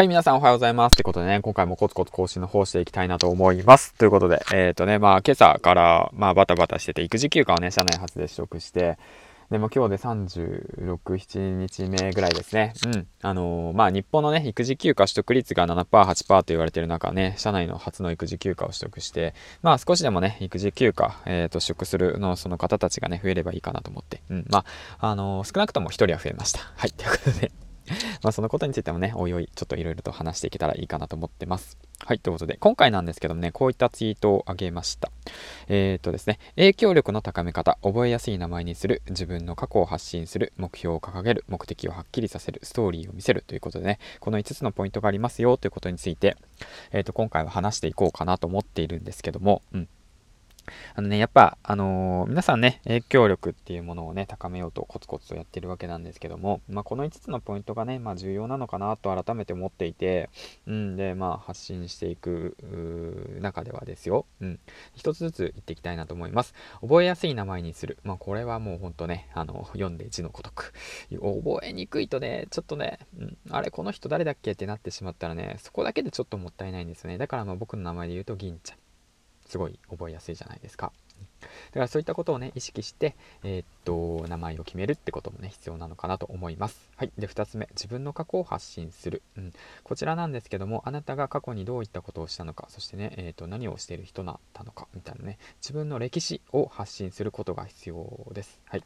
はい、皆さんおはようございます。ってことでね、今回もコツコツ更新の方していきたいなと思います。ということで、えっ、ー、とね、まあ今朝から、まあバタバタしてて、育児休暇をね、社内発で取得して、でも今日で36、7日目ぐらいですね。うん。あのー、まあ日本のね、育児休暇取得率が7%、8%と言われてる中ね、社内の初の育児休暇を取得して、まあ少しでもね、育児休暇、えっ、ー、と、取得するの、その方たちがね、増えればいいかなと思って。うん。まあ、あのー、少なくとも1人は増えました。はい。ということで まあそのことについてもね、おいおいちょっといろいろと話していけたらいいかなと思ってます。はい、ということで、今回なんですけどもね、こういったツイートをあげました。えっ、とですね、影響力の高め方、覚えやすい名前にする、自分の過去を発信する、目標を掲げる、目的をはっきりさせる、ストーリーを見せるということでね、この5つのポイントがありますよということについて、えっ、と、今回は話していこうかなと思っているんですけども、うん。あのね、やっぱ、あのー、皆さんね、影響力っていうものをね、高めようとコツコツとやってるわけなんですけども、まあ、この5つのポイントがね、まあ、重要なのかなと改めて思っていて、うん、で、まあ、発信していく中ではですよ、うん、一つずつ言っていきたいなと思います。覚えやすい名前にする。まあ、これはもうほんとね、あの、読んで字のごとく。覚えにくいとね、ちょっとね、うん、あれ、この人誰だっけってなってしまったらね、そこだけでちょっともったいないんですよね。だからまあ僕の名前で言うと銀ちゃん。すごい覚えやすいじゃないですか。だからそういったことをね、意識して、えー、っと、名前を決めるってこともね、必要なのかなと思います。はい。で、2つ目、自分の過去を発信する。うん。こちらなんですけども、あなたが過去にどういったことをしたのか、そしてね、えー、っと、何をしている人だったのか、みたいなね、自分の歴史を発信することが必要です。はい。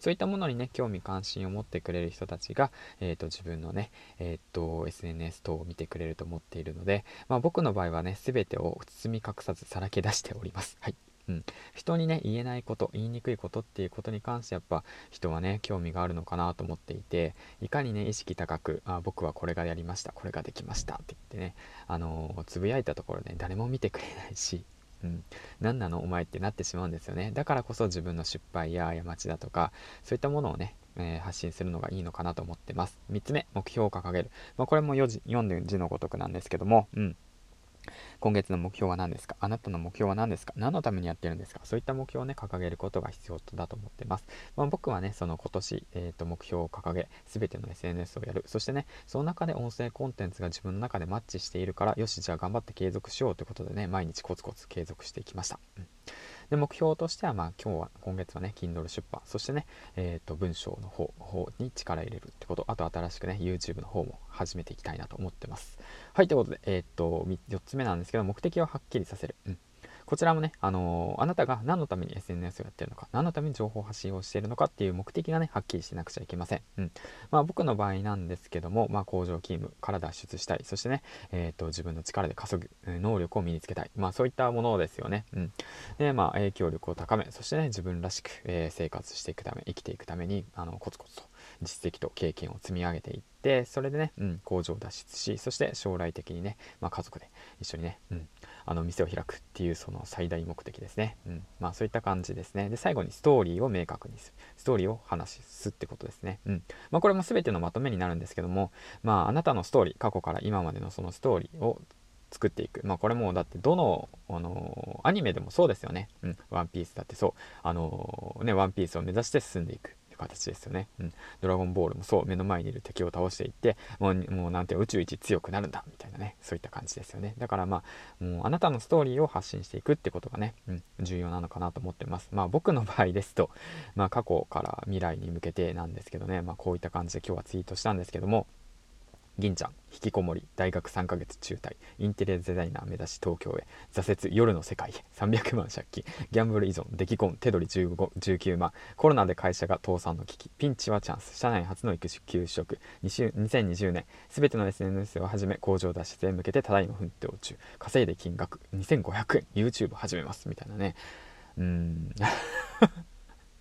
そういったものにね、興味関心を持ってくれる人たちが、えー、と、自分のね、えっと、SNS 等を見てくれると思っているので、まあ僕の場合はね、全てを包み隠さずさらけ出しております。はい。うん、人にね言えないこと言いにくいことっていうことに関してやっぱ人はね興味があるのかなと思っていていかにね意識高くあ僕はこれがやりましたこれができましたって言ってねあのー、つぶやいたところね誰も見てくれないしうん、何なのお前ってなってしまうんですよね。だからこそ自分の失敗や過ちだとかそういったものをね、えー、発信するのがいいのかなと思ってます。3つ目目標を掲げる、まあ、これも読んで字のごとくなんですけども、うん、今月の目標は何ですか？あなたの目標は何ですか？何のためにやってるんですか？そういった目標をね、掲げることが必要だと思ってます。まあ、僕はね、その今年、えー、と目標を掲げ、全ての SNS をやる。そしてね、その中で音声コンテンツが自分の中でマッチしているから、よし、じゃあ頑張って継続しようということでね、毎日コツコツ継続していきました。うんで、目標としては、まあ、今日は、今月はね、Kindle 出版、そしてね、えっ、ー、と、文章の方方に力入れるってこと、あと新しくね、YouTube の方も始めていきたいなと思ってます。はい、ということで、えっ、ー、と、4つ目なんですけど、目的をはっきりさせる。うん。こちらもね、あのー、あなたが何のために SNS をやってるのか、何のために情報発信をしているのかっていう目的がね、はっきりしなくちゃいけません。うん。まあ僕の場合なんですけども、まあ工場勤務から脱出したい。そしてね、えっ、ー、と、自分の力で稼ぐ能力を身につけたい。まあそういったものですよね。うん。で、まあ影響力を高め、そしてね、自分らしく、えー、生活していくため、生きていくために、あの、コツコツと実績と経験を積み上げていって、それでね、うん、工場を脱出し、そして将来的にね、まあ家族で一緒にね、うん、あの店を開くっていうその最大目的ですね。うん。まあそういった感じですね。で、最後にストーリーを明確にする。ストーリーを話すってことですね。うん。まあこれも全てのまとめになるんですけども、まああなたのストーリー、過去から今までのそのストーリーを作っていく。まあこれもだってどの、あのー、アニメでもそうですよね。うん。ワンピースだってそう。あのー、ね、ワンピースを目指して進んでいく。形ですよね。うん。ドラゴンボールもそう、目の前にいる敵を倒していって、もう、もうなんて宇宙一強くなるんだ、みたいなね、そういった感じですよね。だからまあ、もうあなたのストーリーを発信していくってことがね、うん、重要なのかなと思ってます。まあ僕の場合ですと、まあ過去から未来に向けてなんですけどね、まあこういった感じで今日はツイートしたんですけども、銀ちゃん引きこもり大学3ヶ月中退。インテリアデザイナー目指し東京へ。挫折夜の世界へ。300万借金。ギャンブル依存出来婚手取り19万。コロナで会社が倒産の危機。ピンチはチャンス社内初の育種休取得2020年。全ての SNS をはじめ工場脱出へ向けてただいま奮闘中。稼いで金額2500円。YouTube 始めます。みたいなね。うん。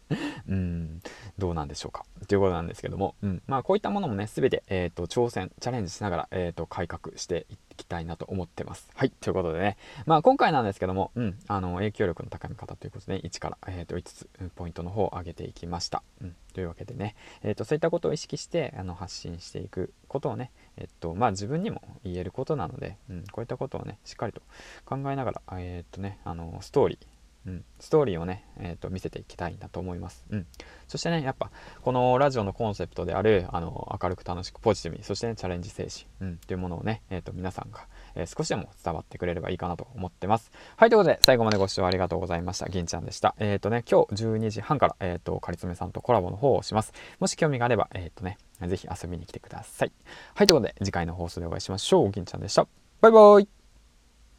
うん、どうなんでしょうか？ということなんですけども、うん、まあこういったものもね、すべて、えっ、ー、と、挑戦、チャレンジしながら、えっ、ー、と、改革していきたいなと思ってます。はい、ということでね、まあ今回なんですけども、うん、あの、影響力の高め方ということで、1から、え、ー、と、5つ、ポイントの方を上げていきました。うん、というわけでね、えっ、と、そういったことを意識して、あの、発信していくことをね、えっと、まあ自分にも言えることなので、うん、こういったことをね、しっかりと考えながら、えっとね、あの、ストーリー、うん、ストーリーをね、えーと、見せていきたいなと思います。うん、そしてね、やっぱこのラジオのコンセプトであるあの明るく楽しくポジティブに、そして、ね、チャレンジ精神、うん、というものをね、えーと、皆さんが、えー、少しでも伝わってくれればいいかなと思ってます。はい、ということで最後までご視聴ありがとうございました。銀ちゃんでした。えっ、ー、とね、今日12時半から、えっ、と、かりつめさんとコラボの方をします。もし興味があれば、えっ、とね、ぜひ遊びに来てください。はい、ということで次回の放送でお会いしましょう。銀ちゃんでした。バイバーイ